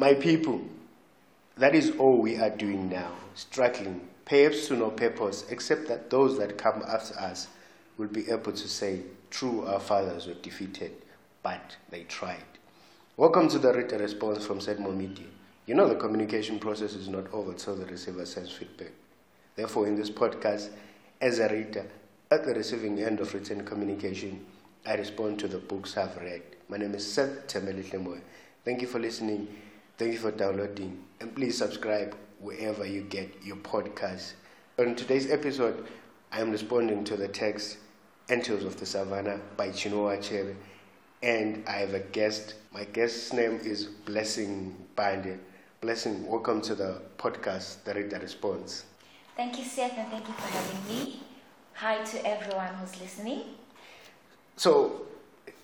My people, that is all we are doing now, struggling, perhaps to no purpose, except that those that come after us will be able to say, True, our fathers were defeated, but they tried. Welcome to the Reader Responds from Sedmo Media. You know the communication process is not over till the receiver sends feedback. Therefore, in this podcast, as a reader, at the receiving end of written communication, I respond to the books I've read. My name is Seth Temeli Thank you for listening. Thank you for downloading. And please subscribe wherever you get your podcast. On today's episode, I am responding to the text Anthills of the Savannah by Chinua Achebe. And I have a guest. My guest's name is Blessing Mpande. Blessing, welcome to the podcast, The Reader Responds. Thank you, Seth, and thank you for having me. Hi to everyone who's listening. So,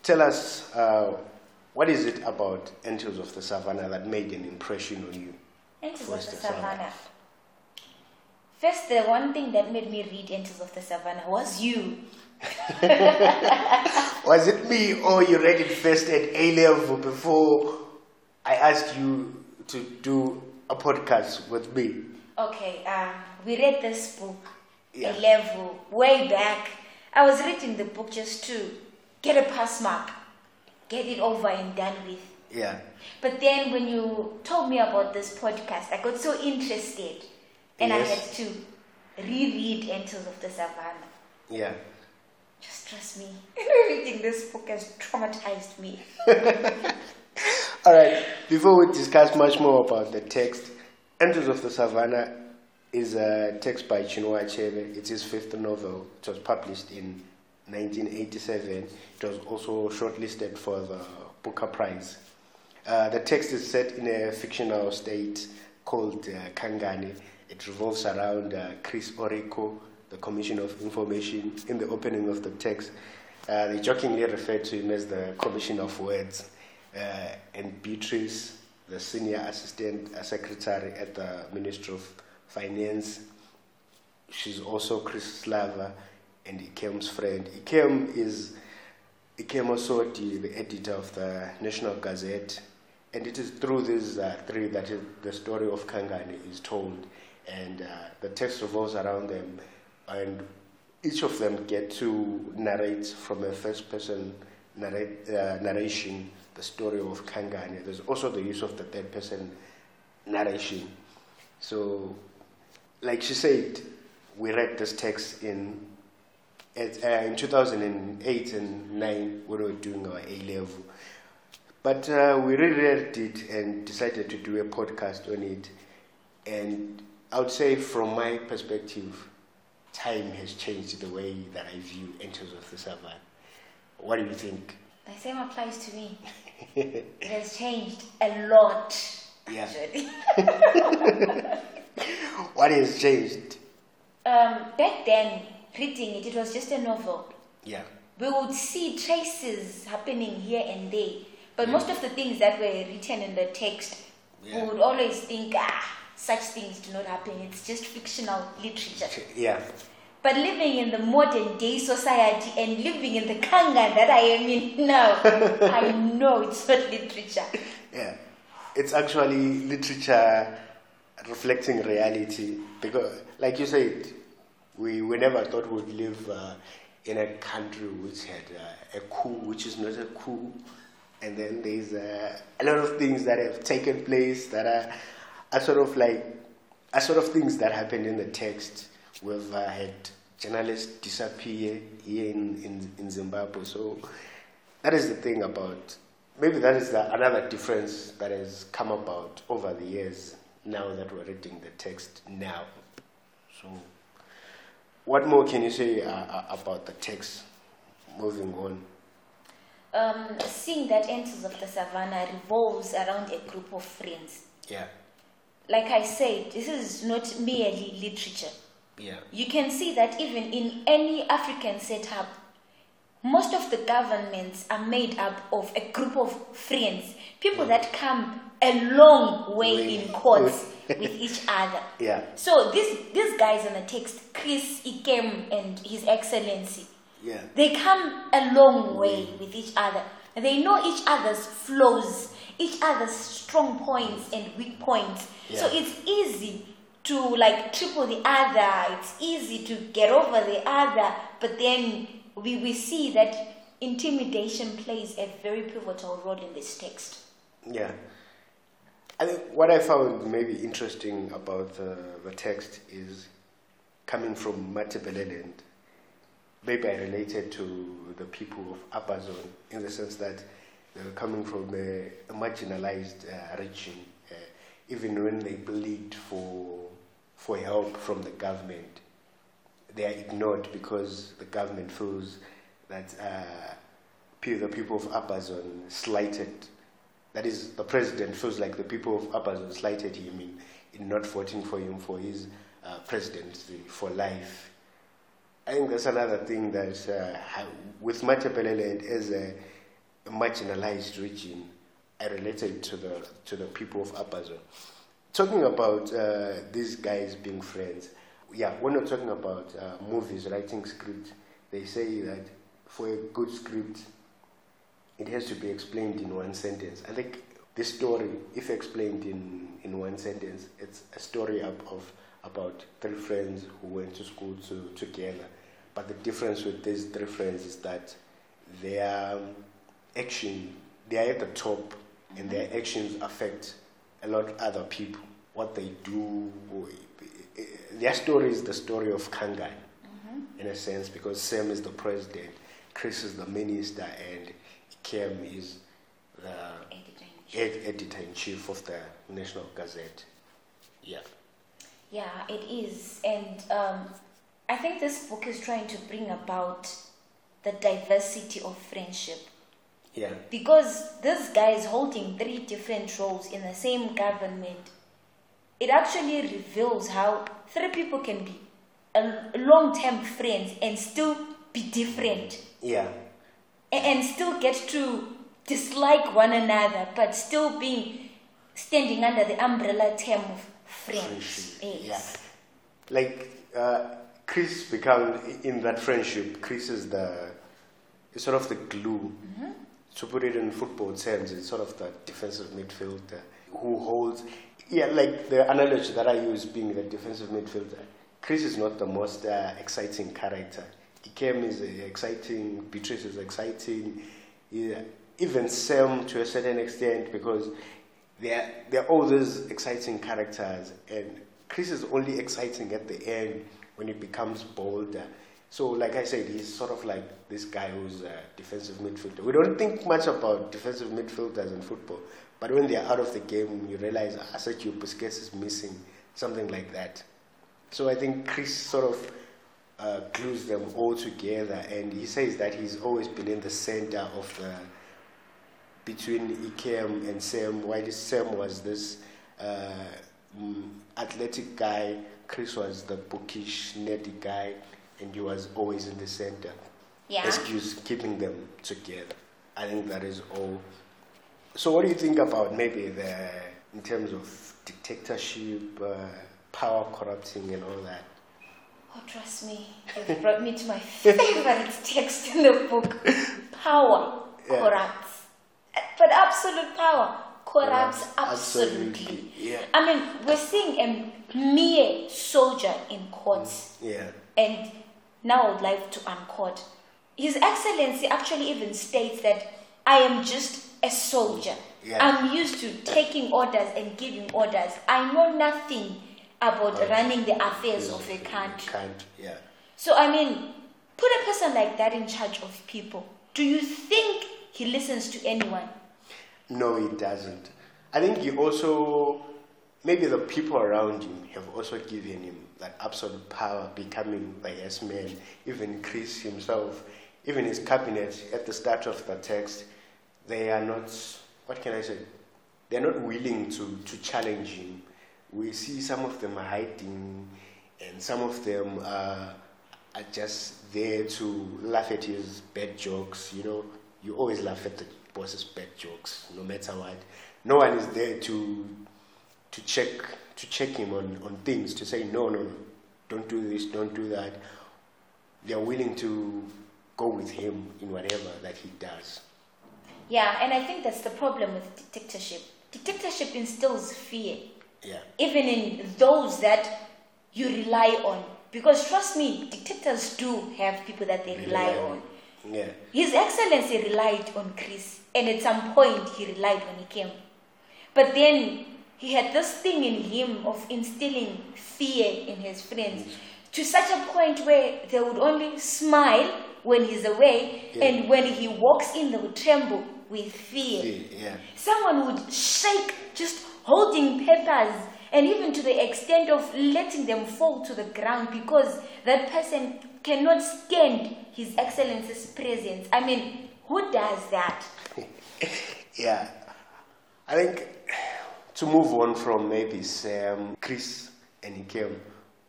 tell us uh, what is it about Anthills of the Savannah that made an impression on you? Anthills of the Savannah. First, the one thing that made me read Anthills of the Savannah was you. was it me or you read it first at A level before I asked you to do a podcast with me? Okay, um, we read this book yeah. A level way back. I was reading the book just to get a pass mark get it over and done with. Yeah. But then when you told me about this podcast, I got so interested and yes. I had to reread Anthills of the Savannah. Yeah. Just trust me. Reading this book has traumatized me. All right. Before we discuss much more about the text, Anthills of the Savannah is a text by Chinua Achebe. It's his fifth novel. It was published in 1987. It was also shortlisted for the Booker Prize. Uh, the text is set in a fictional state called uh, Kangane. It revolves around uh, Chris Oriko, the Commission of Information. In the opening of the text, uh, they jokingly refer to him as the Commission of Words. Uh, and Beatrice, the Senior Assistant Secretary at the Ministry of Finance, she's also Chris Slava and Ikem's friend. Ikem is Ikem also the, editor of the National Gazette, and it is through these uh, three that the story of Kangane is told, and uh, the text revolves around them, and each of them get to narrate from a first-person narrate, uh, narration the story of Kangane. There's also the use of the third-person narration. So, like she said, we read this text in at, uh, in 2008 and 9 when we were doing our A level. But uh, we reread it and decided to do a podcast on it. And I would say, from my perspective, time has changed the way that I view Anthills of the Savannah. What do you think? The same applies to me. it has changed a lot. Yeah. what has changed? Um, back then, reading it, it was just a novel. Yeah. We would see traces happening here and there. But yeah. most of the things that were written in the text, yeah. we would always think, ah, such things do not happen. It's just fictional literature. Yeah. But living in the modern day society and living in the Kanga that I am in now, I know it's not literature. Yeah. It's actually literature reflecting reality. Because, like you said, we, we never thought we'd live uh, in a country which had uh, a coup, which is not a coup. And then there's uh, a lot of things that have taken place that are, are sort of like, are sort of things that happened in the text. We've uh, had journalists disappear here in, in, in Zimbabwe. So that is the thing about, maybe that is the, another difference that has come about over the years now that we're reading the text now. So what more can you say uh, uh, about the text? Moving on. Um, seeing that Anthills of the Savannah revolves around a group of friends. Yeah. Like I said, this is not merely literature. Yeah. You can see that even in any African setup, most of the governments are made up of a group of friends, people yeah. that come a long way, way. in courts with each other. Yeah. So these these guys in the text, Chris Ikem and His Excellency, yeah. they come a long mm. way with each other. They know each other's flaws each other's strong points and weak points. Yeah. So it's easy to like triple the other. It's easy to get over the other. But then we, we see that intimidation plays a very pivotal role in this text. Yeah. I think what I found maybe interesting about the, the text is coming from Matabeleland. Maybe I related to the people of Abazon in the sense that they were coming from a, a marginalized uh, region. Uh, even when they plead for, for help from the government, they are ignored because the government feels that uh, the people of Abazon slighted that is, the president feels like the people of Zone slighted him in, in not voting for him for his uh, presidency for life. I think that's another thing that, uh, with Matabeleland as a, marginalized region, I related to the, to the people of Upper Talking about uh, these guys being friends, yeah, we're not talking about uh, movies, writing script, they say that for a good script, it has to be explained in one sentence. I think this story, if explained in, in one sentence, it's a story of, of about three friends who went to school to, together. But the difference with these three friends is that their action, they are at the top, and their actions affect a lot of other people. What they do, their story is the story of Kangai, mm-hmm. in a sense, because Sam is the president, Chris is the minister, and Kem is the ed- editor in chief of the National Gazette. Yeah. Yeah, it is. And um, I think this book is trying to bring about the diversity of friendship. Yeah. Because this guy is holding three different roles in the same government, it actually reveals how three people can be long term friends and still be different Yeah. And still get to dislike one another, but still being standing under the umbrella term of friends. Friendship. Yes. Yeah. Like uh, Chris become in that friendship. Chris is the is sort of the glue. To put it in football terms, it's sort of the defensive midfielder who holds. Yeah, like the analogy that I use being the defensive midfielder. Chris is not the most uh, exciting character. Ikem is uh, exciting. Beatrice is exciting. Even Sam to a certain extent because they're, they're all these exciting characters and Chris is only exciting at the end when it becomes bolder. So like I said, he's sort of like this guy who's a defensive midfielder. We don't think much about defensive midfielders in football, but when they're out of the game, you realize ah, Sergio Busquets is missing, something like that. So I think Chris sort of uh, glues them all together, and he says that he's always been in the center of the between Ikem and Sam. While Sam was this uh, athletic guy, Chris was the bookish, nerdy guy, and he was always in the center. Yeah. Excuse keeping them together. I think that is all. So, what do you think about maybe the in terms of dictatorship, uh, power corrupting, and all that? Oh, trust me, you've brought me to my favorite text in the book. Power Yeah. corrupts. But absolute power corrupts absolutely. absolutely, yeah. I mean, we're seeing a mere soldier in court. Mm, yeah, and now I would like to uncourt. His Excellency actually even states that I am just a soldier. Yeah. I'm used to taking orders and giving orders. I know nothing about running the affairs of a country. Can't, yeah. So, I mean, put a person like that in charge of people. Do you think he listens to anyone? No, he doesn't. I think he also, maybe the people around him have also given him that absolute power, becoming the yes man. Even Chris himself, even his cabinet at the start of the text, they are not, what can I say? They're not willing to, to challenge him. We see some of them are hiding, and some of them are, are just there to laugh at his bad jokes. You know, you always laugh at the boss's bad jokes, no matter what. No one is there to to check to check him on, on things, to say no, no, no, don't do this, don't do that. They are willing to go with him in whatever that he does. Yeah, and I think that's the problem with dictatorship. Dictatorship instills fear, Yeah. even in those that you rely on. Because trust me, dictators do have people that they rely on. Yeah. His Excellency relied on Chris, and at some point he relied when he came. But then he had this thing in him of instilling fear in his friends to such a point where they would only smile when he's away, Yeah. and when he walks in, they would tremble with fear. Yeah. Someone would shake just holding papers, and even to the extent of letting them fall to the ground because that person cannot stand His Excellency's presence. I mean, who does that? Yeah. I think to move on from maybe Sam, Chris, and Ikem,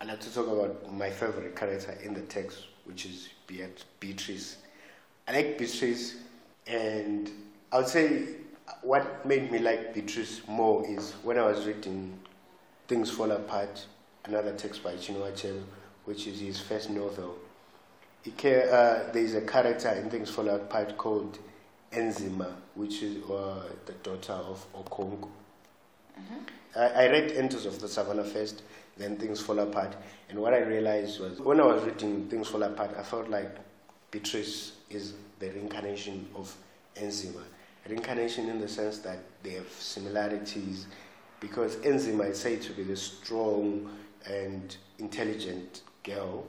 I'd like to talk about my favorite character in the text, which is Beat- Beatrice. I like Beatrice, and I would say what made me like Beatrice more is when I was reading Things Fall Apart, another text by Chinua Achebe, which is his first novel. Uh, there is a character in Things Fall Apart called Enzima, which is uh, the daughter of Okonkwo. I, I read Anthills of the Savannah first, then Things Fall Apart, and what I realized was when I was reading Things Fall Apart, I felt like Beatrice is the reincarnation of Enzima. Reincarnation in the sense that they have similarities, because Enzima is said to be the strong and intelligent girl,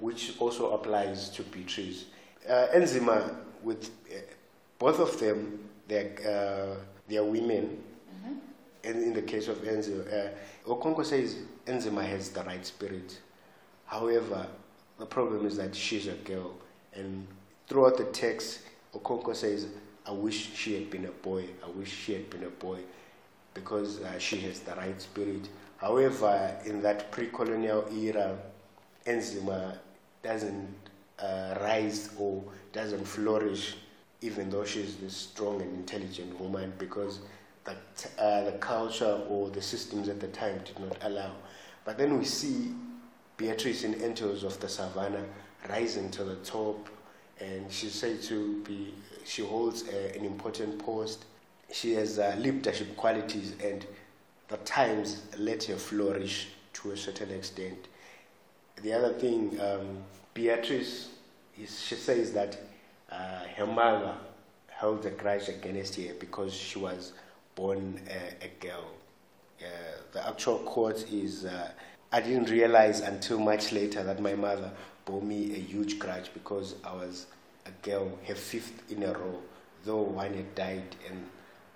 which also applies to Beatrice. Uh, Enzima, with uh, both of them, they're, uh, they're women. And in the case of Enzima, uh, Okonkwo says Enzima has the right spirit. However, the problem is that she's a girl. And throughout the text, Okonkwo says, I wish she had been a boy. I wish she had been a boy because uh, she has the right spirit. However, in that pre colonial era, Enzima doesn't uh, rise or doesn't flourish, even though she's this strong and intelligent woman, because the, uh, the culture or the systems at the time did not allow. But then we see Beatrice in Anthills of the Savannah rising to the top, and she's said to be, she holds an important post. She has uh, leadership qualities, and the times let her flourish to a certain extent. The other thing, um, Beatrice, is, she says that uh, her mother held a grudge against her because she was born a, a girl. Uh, the actual quote is uh, I didn't realize until much later that my mother bore me a huge grudge because I was a girl, her fifth in a row, though one had died, and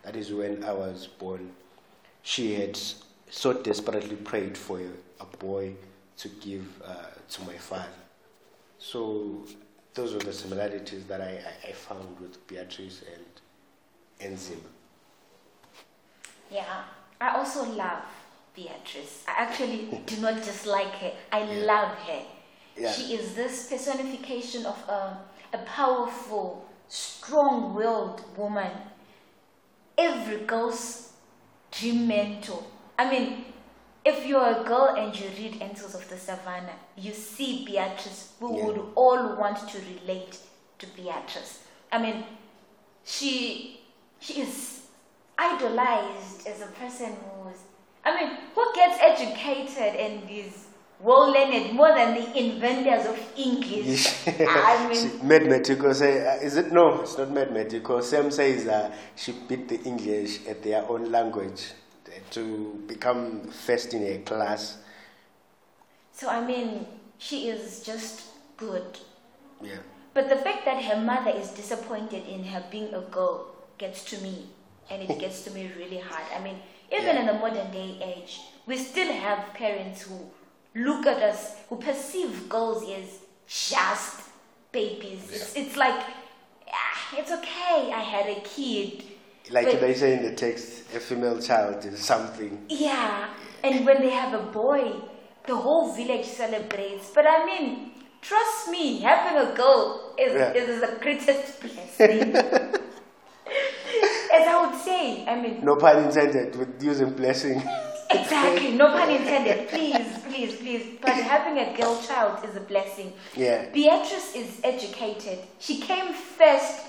that is when I was born. She had so desperately prayed for a, boy to give uh, to my father. So those were the similarities that I, I, I found with Beatrice and Enzima. Yeah, I also love Beatrice. I actually do not just like her, I Yeah. love her. Yeah. She is this personification of a, a powerful, strong willed woman. Every girl's dream mentor. I mean, if you're a girl and you read Anthills of the Savannah, you see Beatrice. We Yeah. would all want to relate to Beatrice. I mean, she she is idolized as a person who's I mean, who gets educated and is well learned more than the inventors of English? I mean, Mathematical say, uh, is it? No, it's not mathematical. Sam says uh, she beat the English at their own language to become first in her class. so I mean, she is just good. Yeah. But the fact that her mother is disappointed in her being a girl gets to me, and it gets to me really hard. I mean, even Yeah. in the modern day age, we still have parents who look at us, who perceive girls as just babies. It's, it's like, ah, it's okay, I had a kid. Like But- they say in the text, a female child is something. Yeah, and when they have a boy, the whole village celebrates. But I mean, trust me, having a girl is, Yeah. is the greatest blessing. As I would say, I mean, No pun intended with using blessing. exactly, no pun intended. Please, please, please. But having a girl child is a blessing. Yeah. Beatrice is educated. She came first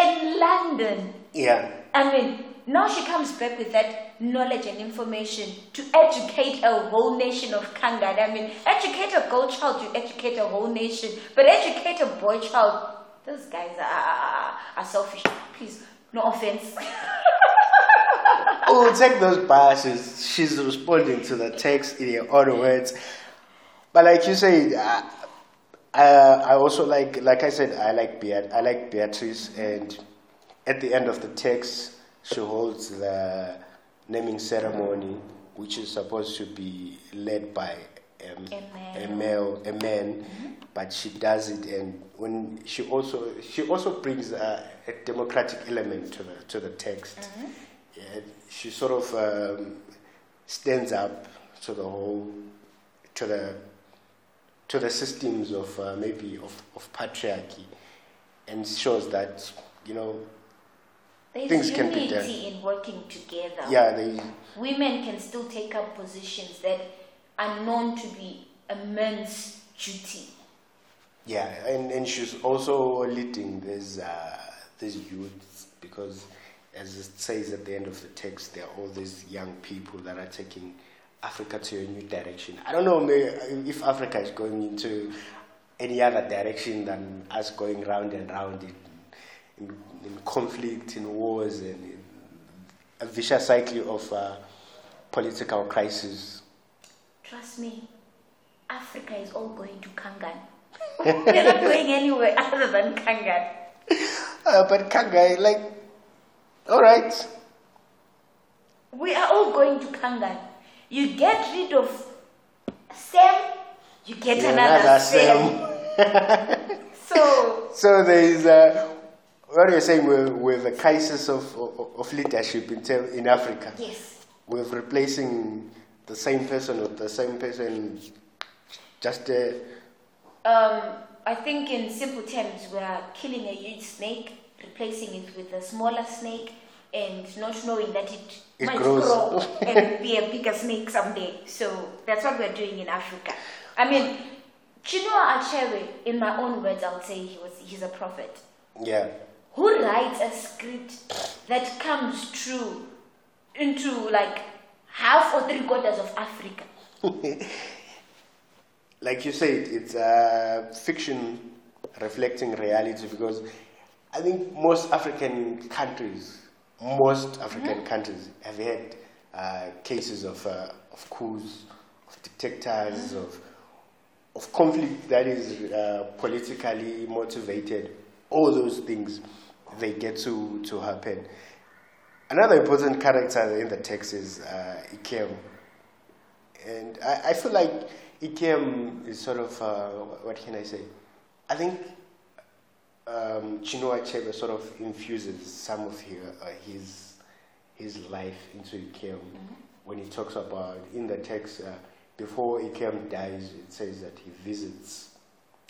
in London. Yeah. I mean, now she comes back with that knowledge and information to educate a whole nation of Kangan. I mean, educate a girl child, you educate a whole nation, but educate a boy child, those guys are, are selfish. Please, no offense. oh, take those biases. She's responding to the text in her own words. But like you said, uh, uh, I also like, like I said, I like Beat, I like Beatrice, and at the end of the text, she holds the naming ceremony, which is supposed to be led by um, a, a male, a man, mm-hmm. but she does it, and when she also she also brings a, a democratic element to the to the text. Mm-hmm. She sort of um, stands up to the whole to the to the systems of uh, maybe of, of patriarchy, and shows that you know there's things can be done. in working together. Yeah, they, women can still take up positions that are known to be a man's duty. Yeah, and, and she's also leading these uh, these youths because, as it says at the end of the text, there are all these young people that are taking Africa to a new direction. I don't know if Africa is going into any other direction than us going round and round in, in, in conflict, in wars, and a vicious cycle of uh, political crisis. Trust me, Africa is all going to Kangan. We're not going anywhere other than Kangan. Uh, but Kangan, like, all right. We are all going to Kangan. You get rid of Sam, you get yeah, another, another Sam. so, so there is a, what are you're saying with, with a crisis of, of, of leadership in, in Africa. Yes. With replacing the same person with the same person, just. Uh, um, I think in simple terms, we are killing a huge snake, replacing it with a smaller snake, and not knowing that it, it might grows. grow and be a bigger snake someday. So that's what we're doing in Africa. I mean, Chinua Achebe, in my own words, I would say he was he's a prophet. Yeah. Who writes a script that comes true into like half or three quarters of Africa? like you said, it's a fiction reflecting reality because I think most African countries, most African countries have had uh, cases of, uh, of coups, of dictators, of, of conflict that is uh, politically motivated. All those things, they get to, to happen. Another important character in the text is uh, Ikem. And I, I feel like Ikem is sort of, uh, what can I say? I think um, Chinua Achebe sort of infuses some of his, uh, his, his life into Ikem. Mm-hmm. when he talks about, in the text, uh, before Ikem dies, it says that he visits,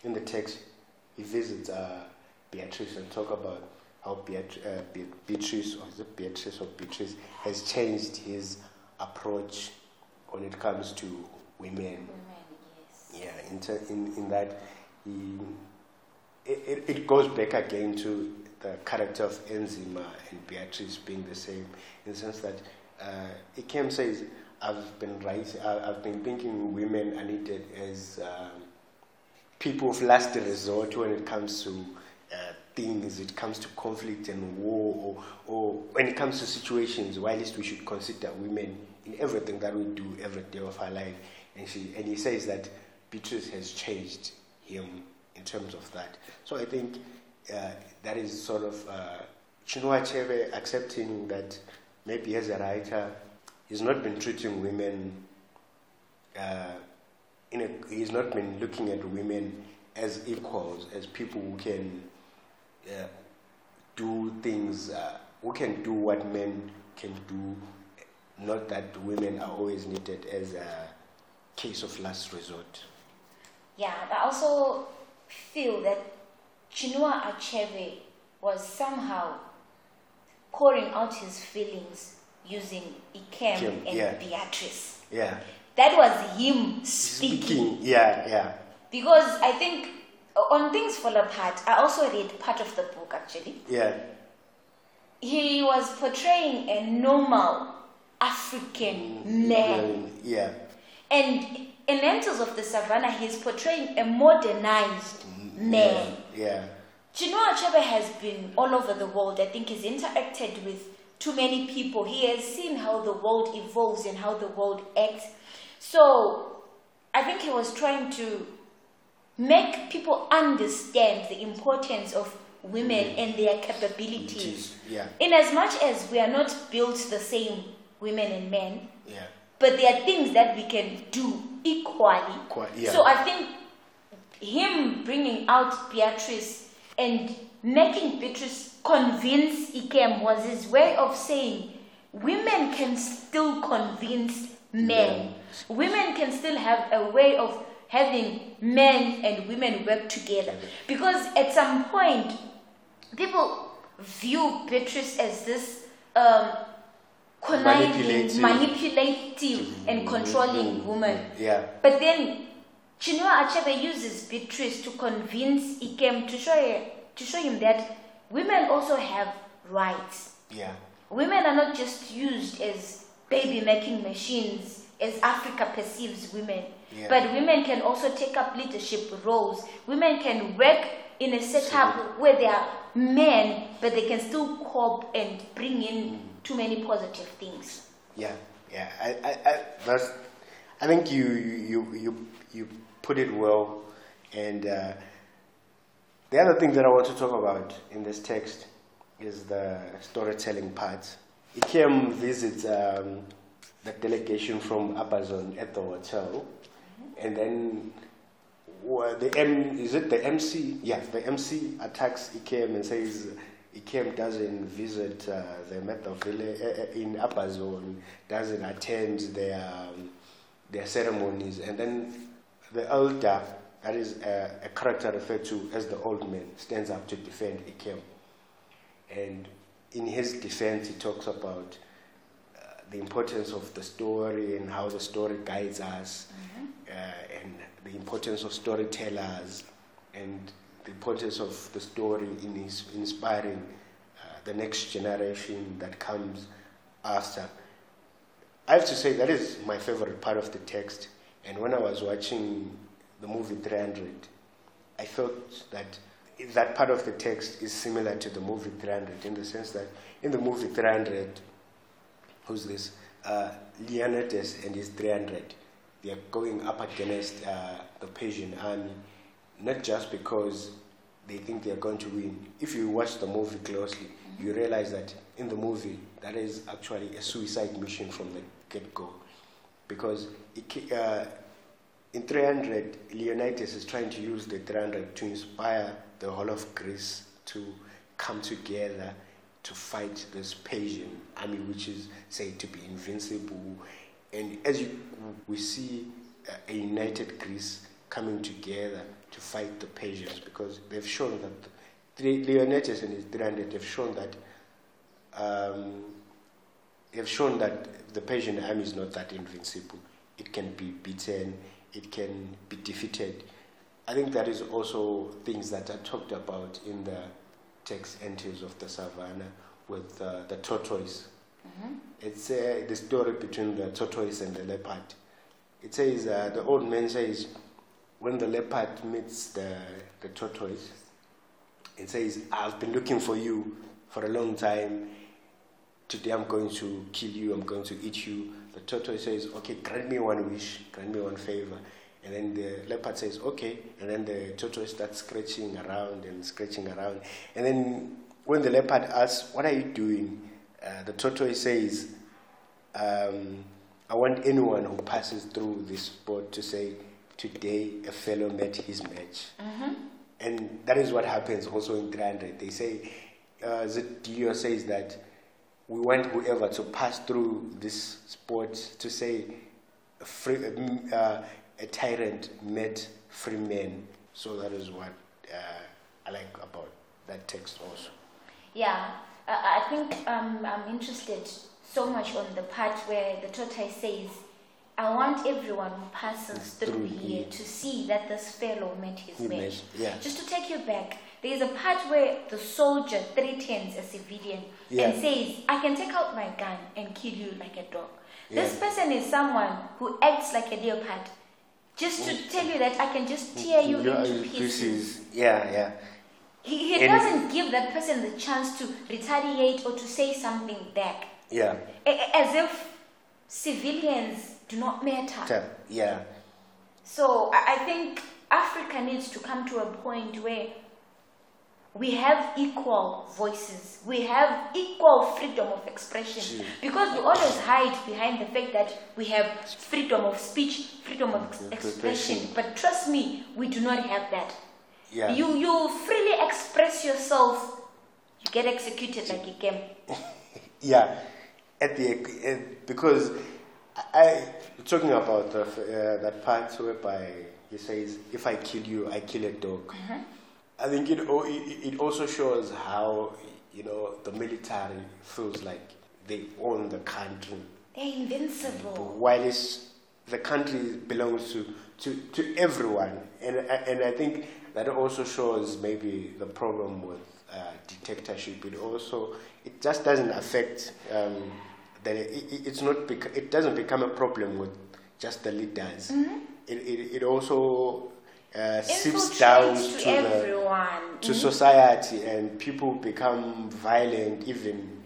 in the text, he visits uh, Beatrice and talk about how Beat- uh, Beatrice, or is it Beatrice or Beatrice, has changed his approach when it comes to women. Yeah, in, ter- in, in that he, it, it goes back again to the character of Enzima and Beatrice being the same, in the sense that uh, Ikem says, I've been writing, I've been thinking women are needed as um, people of last resort when it comes to uh, things, it comes to conflict and war, or, or when it comes to situations, why at least we should consider women in everything that we do every day of our life. And, she, and he says that Beatrice has changed him in terms of that. So I think uh, that is sort of uh, Chinua Achebe accepting that maybe as a writer, he's not been treating women, uh, in a, he's not been looking at women as equals, as people who can uh, do things, uh, who can do what men can do, not that women are always needed as a case of last resort. Yeah, but also feel that Chinua Achebe was somehow pouring out his feelings using Ikem Kim, and yeah. Beatrice. Yeah. That was him speaking. speaking. Yeah, yeah. Because I think uh, on Things Fall Apart, I also read part of the book actually. Yeah. he was portraying a normal African mm, man. Yeah. And in Anthills of the Savannah, he's portraying a modernized mm. Man. Yeah. Chinua Achebe has been all over the world. I think he's interacted with too many people. He has seen how the world evolves and how the world acts. So I think he was trying to make people understand the importance of women mm. and their capabilities. Yeah. In as much as we are not built the same, women and men, Yeah. but there are things that we can do equally. Qua- yeah. So I think him bringing out Beatrice and making Beatrice convince Ikem was his way of saying women can still convince men. Women can still have a way of having men and women work together. Because at some point, people view Beatrice as this um, conniving, Manipulative. manipulative, and controlling woman. Yeah. But then Chinua Achebe uses Beatrice to convince Ikem to show to show him that women also have rights. Yeah. Women are not just used as baby making machines as Africa perceives women. Yeah. But women can also take up leadership roles. Women can work in a setup where they are men, but they can still cope and bring in mm. too many positive things. Yeah, yeah. I, I, I, that's, I think you, you, you, you put it well. And uh, the other thing that I want to talk about in this text is the storytelling part. Ikem visits um, the delegation from Abazon at the hotel, and then the M is it the MC? Yeah, the MC attacks Ikem and says Ikem doesn't visit uh, the Metaville uh, in Abazon, doesn't attend their um, their ceremonies, and then the elder, that is a, a character referred to as the old man, stands up to defend Ikem, and in his defense he talks about uh, the importance of the story and how the story guides us, uh, and the importance of storytellers, and the importance of the story in his inspiring uh, the next generation that comes after. I have to say that is my favorite part of the text. And when I was watching the movie 300, I thought that that part of the text is similar to the movie 300 in the sense that in the movie 300, who's this? Uh, Leonidas and his 300. They are going up against uh, the Persian army, not just because they think they are going to win. If you watch the movie closely, you realize that in the movie, that is actually a suicide mission from the get go. Because uh, in 300, Leonidas is trying to use the 300 to inspire the whole of Greece to come together to fight this Persian army, which is said to be invincible. And as you, we see uh, a united Greece coming together to fight the Persians, because they've shown that Leonidas and his 300 have shown that um, have shown that the Persian army is not that invincible. It can be beaten, it can be defeated. I think that is also things that are talked about in the text Anthills of the Savannah with uh, the tortoise. It's uh, the story between the tortoise and the leopard. It says, uh, the old man says, when the leopard meets the, the tortoise, it says, I've been looking for you for a long time. Today I'm going to kill you, I'm going to eat you. The tortoise says, Okay, grant me one wish, grant me one favor. And then the leopard says, Okay. And then the tortoise starts scratching around and scratching around. And then when the leopard asks, What are you doing? Uh, the tortoise says, um, I want anyone who passes through this spot to say, Today a fellow met his match. And that is what happens also in 300. They say, uh, Dio says that we want whoever to pass through this sport to say a, free, uh, a tyrant met free men. So that is what uh, I like about that text also. Yeah, I, I think um, I'm interested so much on the part where the tortoise says, I want everyone who passes through Through here here. to see that this fellow met his He match. met- yeah. Just to take you back, there is a part where the soldier threatens a civilian Yeah. and says, I can take out my gun and kill you like a dog. This person is someone who acts like a leopard just to tell you that I can just tear you Yeah, into it- pieces. Yeah, yeah. He, he And- doesn't give that person the chance to retaliate or to say something back. Yeah. As if civilians do not matter. Yeah. So I think Africa needs to come to a point where we have equal voices, we have equal freedom of expression. Because we always hide behind the fact that we have freedom of speech, freedom of ex- expression. But trust me, we do not have that. Yeah. You you freely express yourself, you get executed like a game. Yeah, at the uh, because I talking about the, uh, that part whereby he says, "If I kill you, I kill a dog." I think it, it also shows how you know the military feels like they own the country, They're invincible. while it's, the country belongs to, to, to everyone, and I- and I think that also shows maybe the problem with uh, dictatorship. It also it just doesn't affect um, that it, it, it's not bec- it doesn't become a problem with just the leaders. It, it it also uh, seeps down to, to the everyone. to society and people become violent even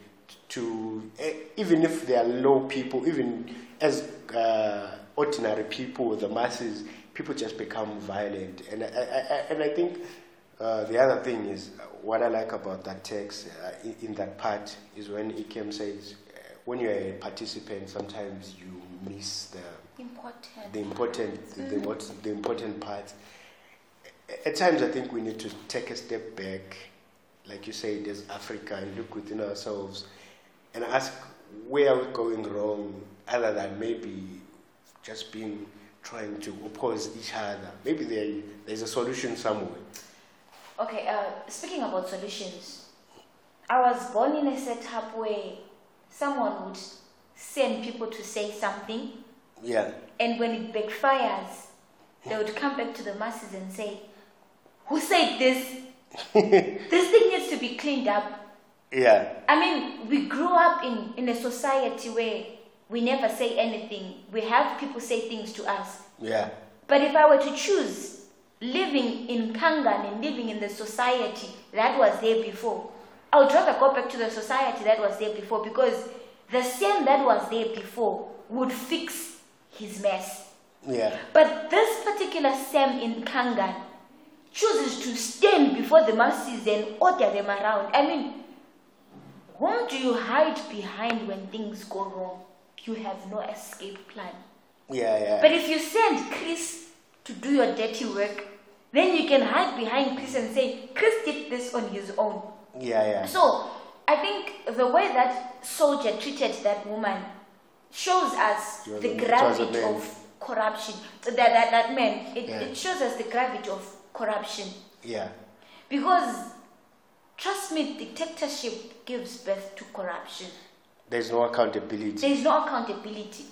to even if they are low people even as uh, ordinary people the masses people just become violent and I, I, I, and I think uh, the other thing is uh, what I like about that text uh, in, in that part is when Ikem says when you're a participant sometimes you miss the Important. the important the, the, what- the important part. At times, I think we need to take a step back, like you said, as Africa, and look within ourselves, and ask where are we going wrong, other than maybe just being trying to oppose each other. Maybe there there's a solution somewhere. Okay, uh, speaking about solutions, I was born in a setup where someone would send people to say something, Yeah, and when it backfires, they would come back to the masses and say, Who said this? this thing needs to be cleaned up. yeah, I mean, we grew up in, in a society where we never say anything. We have people say things to us. yeah, But if I were to choose living in Kangan and living in the society that was there before, I would rather go back to the society that was there before because the same that was there before would fix his mess. yeah, But this particular Sam in Kangan chooses to stand before the masses and order them around. I mean, whom do you hide behind when things go wrong? You have no escape plan. yeah, yeah. But if you send Chris to do your dirty work, then you can hide behind Chris and say, Chris did this on his own. yeah, yeah. So I think the way that soldier treated that woman shows us the a- it was a gravity of corruption. That, that, that man, it, Yeah. it shows us the gravity of corruption. yeah, Because, trust me, dictatorship gives birth to corruption. there's no accountability. There is no accountability.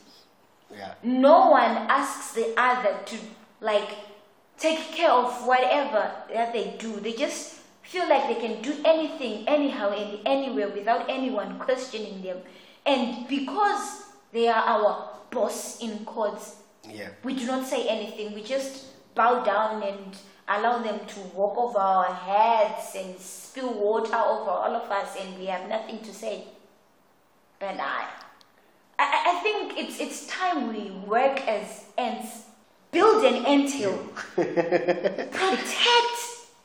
Yeah, no one asks the other to like take care of whatever that they do they just feel like they can do anything anyhow and anywhere without anyone questioning them and because they are our boss in courts yeah, we do not say anything we just bow down and allow them to walk over our heads and spill water over all of us and we have nothing to say but i I, I- think it's it's time we work as ants, build an anthill, protect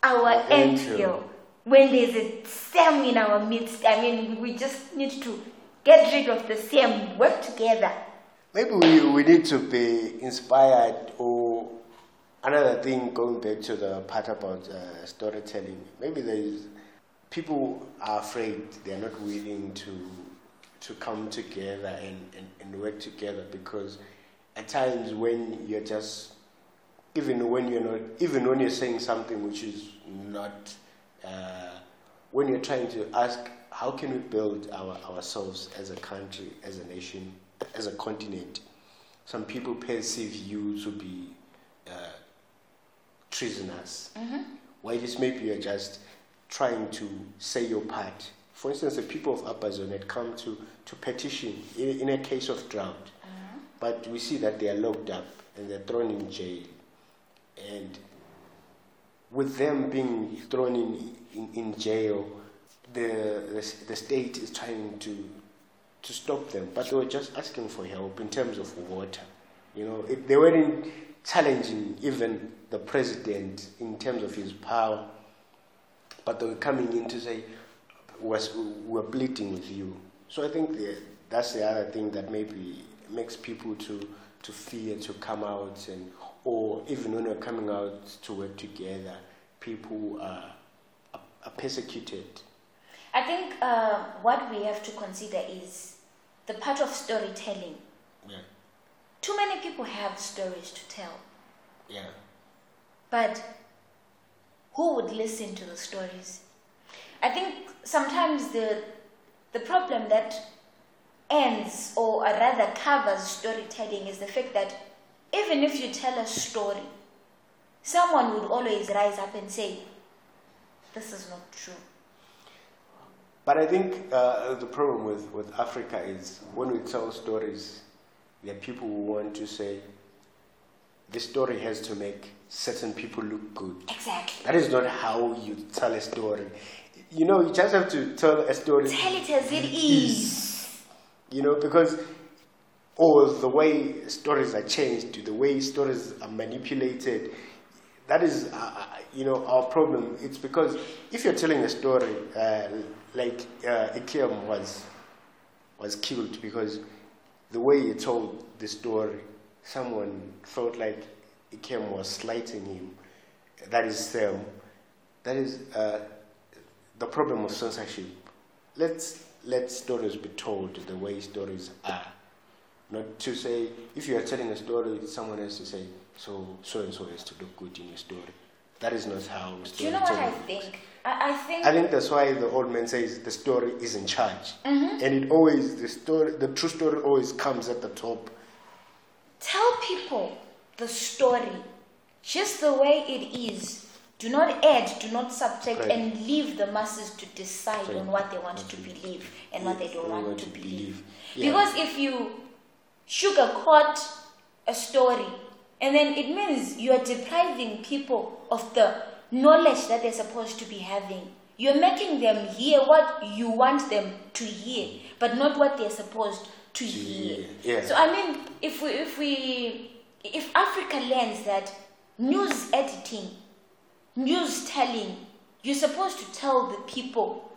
our Anthill. anthill. When there's a Sam in our midst, I mean, we just need to get rid of the Sam, work together. Maybe we, we need to be inspired or another thing going back to the part about uh, storytelling. Maybe there is people are afraid they're not willing to to come together and, and, and work together because at times when you're just even when you're not even when you're saying something which is not uh, when you're trying to ask how can we build our, ourselves as a country as a nation as a continent some people perceive you to be uh, treasonous mm-hmm. while this maybe you're just trying to say your part. For instance, the people of Upper Zone had come to, to petition in, in a case of drought, mm-hmm. but we see that they are locked up and they're thrown in jail. And with them being thrown in, in, in jail, the, the, the state is trying to, to stop them, but they were just asking for help in terms of water. You know, it, they weren't challenging even the president in terms of his power, but they were coming in to say, was, we're pleading with you. So I think the, that's the other thing that maybe makes people to, to fear to come out and or even when we're coming out to work together, people are, are, are persecuted. I think uh, what we have to consider is the part of storytelling. Yeah, Too many people have stories to tell, yeah, but who would listen to the stories? I think sometimes the the problem that ends or rather covers storytelling is the fact that even if you tell a story, someone would always rise up and say, "This is not true." But I think uh, the problem with, with Africa is when we tell stories, there are people who want to say this story has to make certain people look good. Exactly. That is not how you tell a story. You know, you just have to tell a story. Tell it as it is. You know, because or the way stories are changed, the way stories are manipulated, that is, uh, uh, you know, our problem. It's because if you're telling a story, uh, like uh, was was killed because the way he told the story, someone felt like Ikem was slighting him. That is Sam. That is uh, the problem of censorship. Let's let stories be told the way stories are. Not to say, if you are telling a story, someone has to say, so so and so has to look good in your story. That is not how stories. Do you know what I think? I, I think I think that's why the old man says the story is in charge, Mm-hmm. and it always the story, the true story always comes at the top. tell people the story just the way it is. Do not add, do not subtract, Right. and leave the masses to decide Right. on what they want to believe and what they don't want to believe. Yeah. Because if you sugarcoat a story, and then it means you are depriving people of the knowledge that they're supposed to be having. You're making them hear what you want them to hear, but not what they're supposed to hear. yeah. So I mean, if we if we if Africa learns that news editing, news telling, you're supposed to tell the people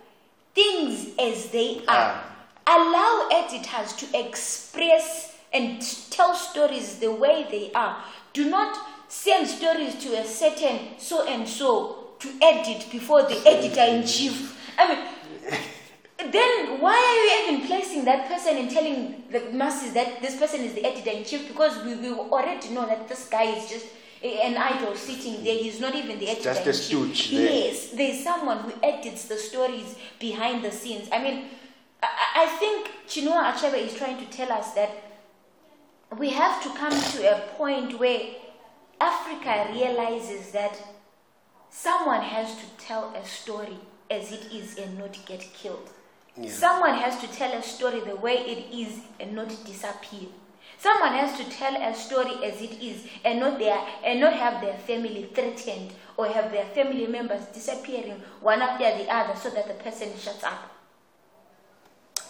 things as they ah. are. Allow editors to express and tell stories the way they are. Do not send stories to a certain so and so to edit before the editor in chief. I mean, then why are you even placing that person and telling the masses that this person is the editor in chief? Because we, we already know that this guy is just an idol sitting there. He's not even the editor just in a chief. stooge there. Yes, there's someone who edits the stories behind the scenes. I mean, I, I I think Chinua Achebe is trying to tell us that we have to come to a point where Africa realizes that someone has to tell a story as it is and not get killed. Yeah. Someone has to tell a story the way it is and not disappear. Someone has to tell a story as it is and not their and not have their family threatened or have their family members disappearing one after the other so that the person shuts up.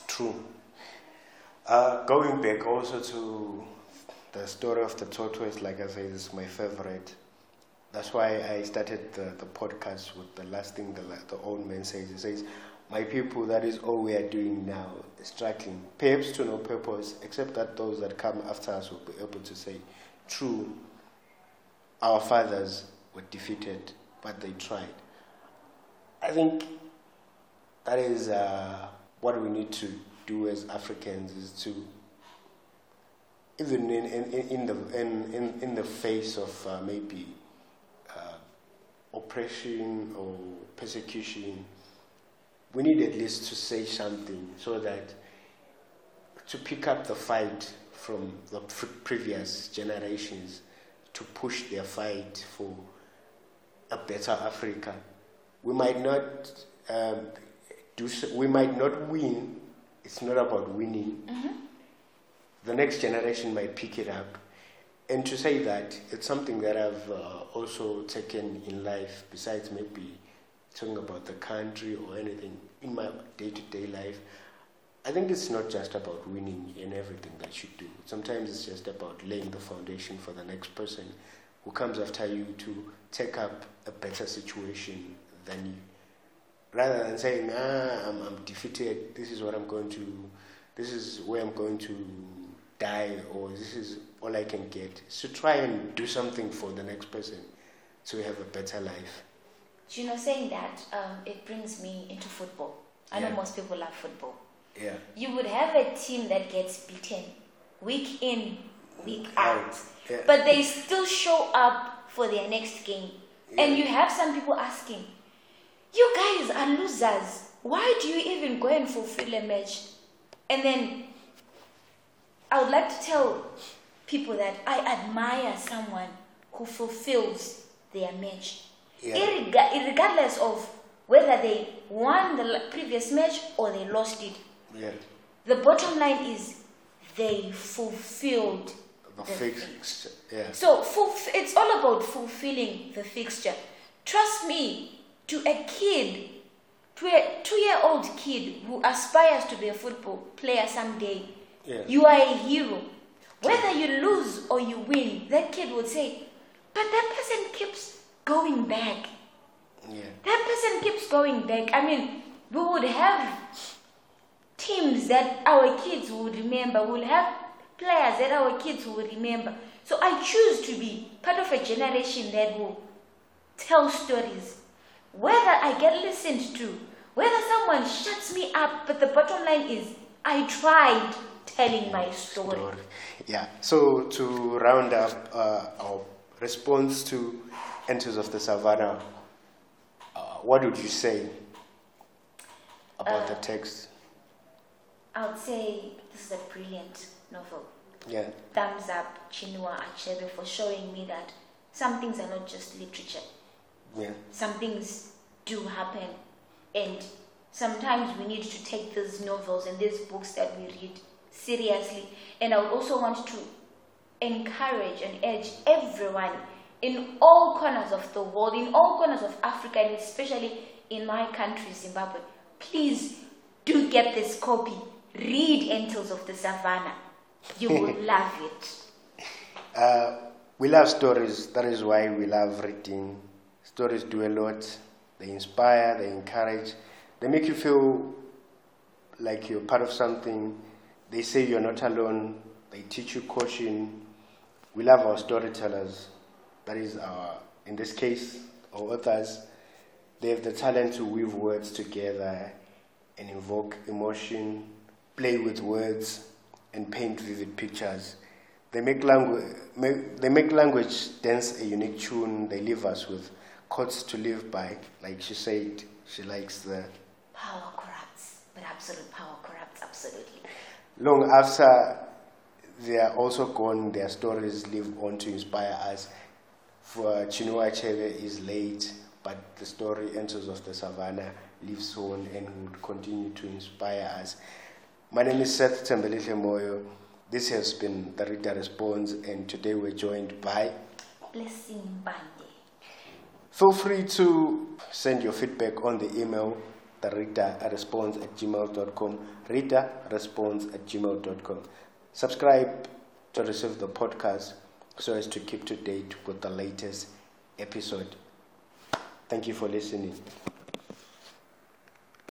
True. Uh, going back also to the story of the tortoise, like I said, is my favorite. That's why I started the, the podcast with the last thing the, the old man says. He says, My people, that is all we are doing now, struggling, perhaps to no purpose, except that those that come after us will be able to say, True, our fathers were defeated, but they tried. I think that is uh, what we need to do as Africans is to even in, in, in, the in, in, in the face of uh, maybe uh, oppression or persecution, we need at least to say something so that to pick up the fight from the pre- previous generations to push their fight for a better Africa. We might not um, do. So, we might not win. It's not about winning. The next generation might pick it up, and to say that it's something that I've uh, also taken in life. Besides maybe talking about the country or anything in my day-to-day life. I think it's not just about winning in everything that you do. Sometimes it's just about laying the foundation for the next person who comes after you to take up a better situation than you. Rather than saying, ah, I'm, I'm defeated, this is what I'm going to, this is where I'm going to die, or this is all I can get. So try and do something for the next person to have a better life. You know, saying that, um, it brings me into football. I know most people love football. Yeah. You would have a team that gets beaten week in, week out, Out, yeah. but they still show up for their next game. And you have some people asking, You guys are losers. Why do you even go and fulfill a match? And then I would like to tell people that I admire someone who fulfills their match. Yeah. Irrega- regardless of whether they won the previous match or they lost it. Yeah. The bottom line is they fulfilled The the fixed. Yeah. so fulf- it's all about fulfilling the fixture. Trust me, to a kid, to a two-year-old kid who aspires to be a football player someday, Yeah. you are a hero. Whether you lose or you win, that kid would say, "But that person keeps going back. Yeah. That person keeps going back." I mean, we would have teams that our kids would remember. We'll have players that our kids will remember. So I choose to be part of a generation that will tell stories. Whether I get listened to, whether someone shuts me up, but the bottom line is I tried telling my story. story. Yeah. So to round up uh, our response to Anthills of the Savannah, uh, what would you say about the text? I would say this is a brilliant novel. Yeah. Thumbs up, Chinua Achebe, for showing me that some things are not just literature. Yeah. some things do happen and sometimes we need to take these novels and these books that we read seriously and i would also want to encourage and urge everyone in all corners of the world in all corners of africa and especially in my country zimbabwe please do get this copy read Anthills of the Savannah you will love it Uh, we love stories. That is why we love reading. Stories do a lot. They inspire, they encourage, they make you feel like you're part of something. They say you're not alone. They teach you caution. We love our storytellers. That is our, in this case, our authors. They have the talent to weave words together and invoke emotion, play with words, and paint vivid pictures. They make language, they make language dance a unique tune. They leave us with quotes to live by. Like she said, she likes the power corrupts but absolute power corrupts absolutely long after they are also gone, their stories live on to inspire us. For Chinua Achebe is late, but the story Anthills of the Savannah lives on and will continue to inspire us. My name is Seth Tembelile Moyo. This has been the Reader Responds, and today we're joined by. Blessing Mpande Feel free to send your feedback on the email, the reader responds at gmail.com, reader responds at gmail.com. Subscribe to receive the podcast so as to keep to date with the latest episode. Thank you for listening.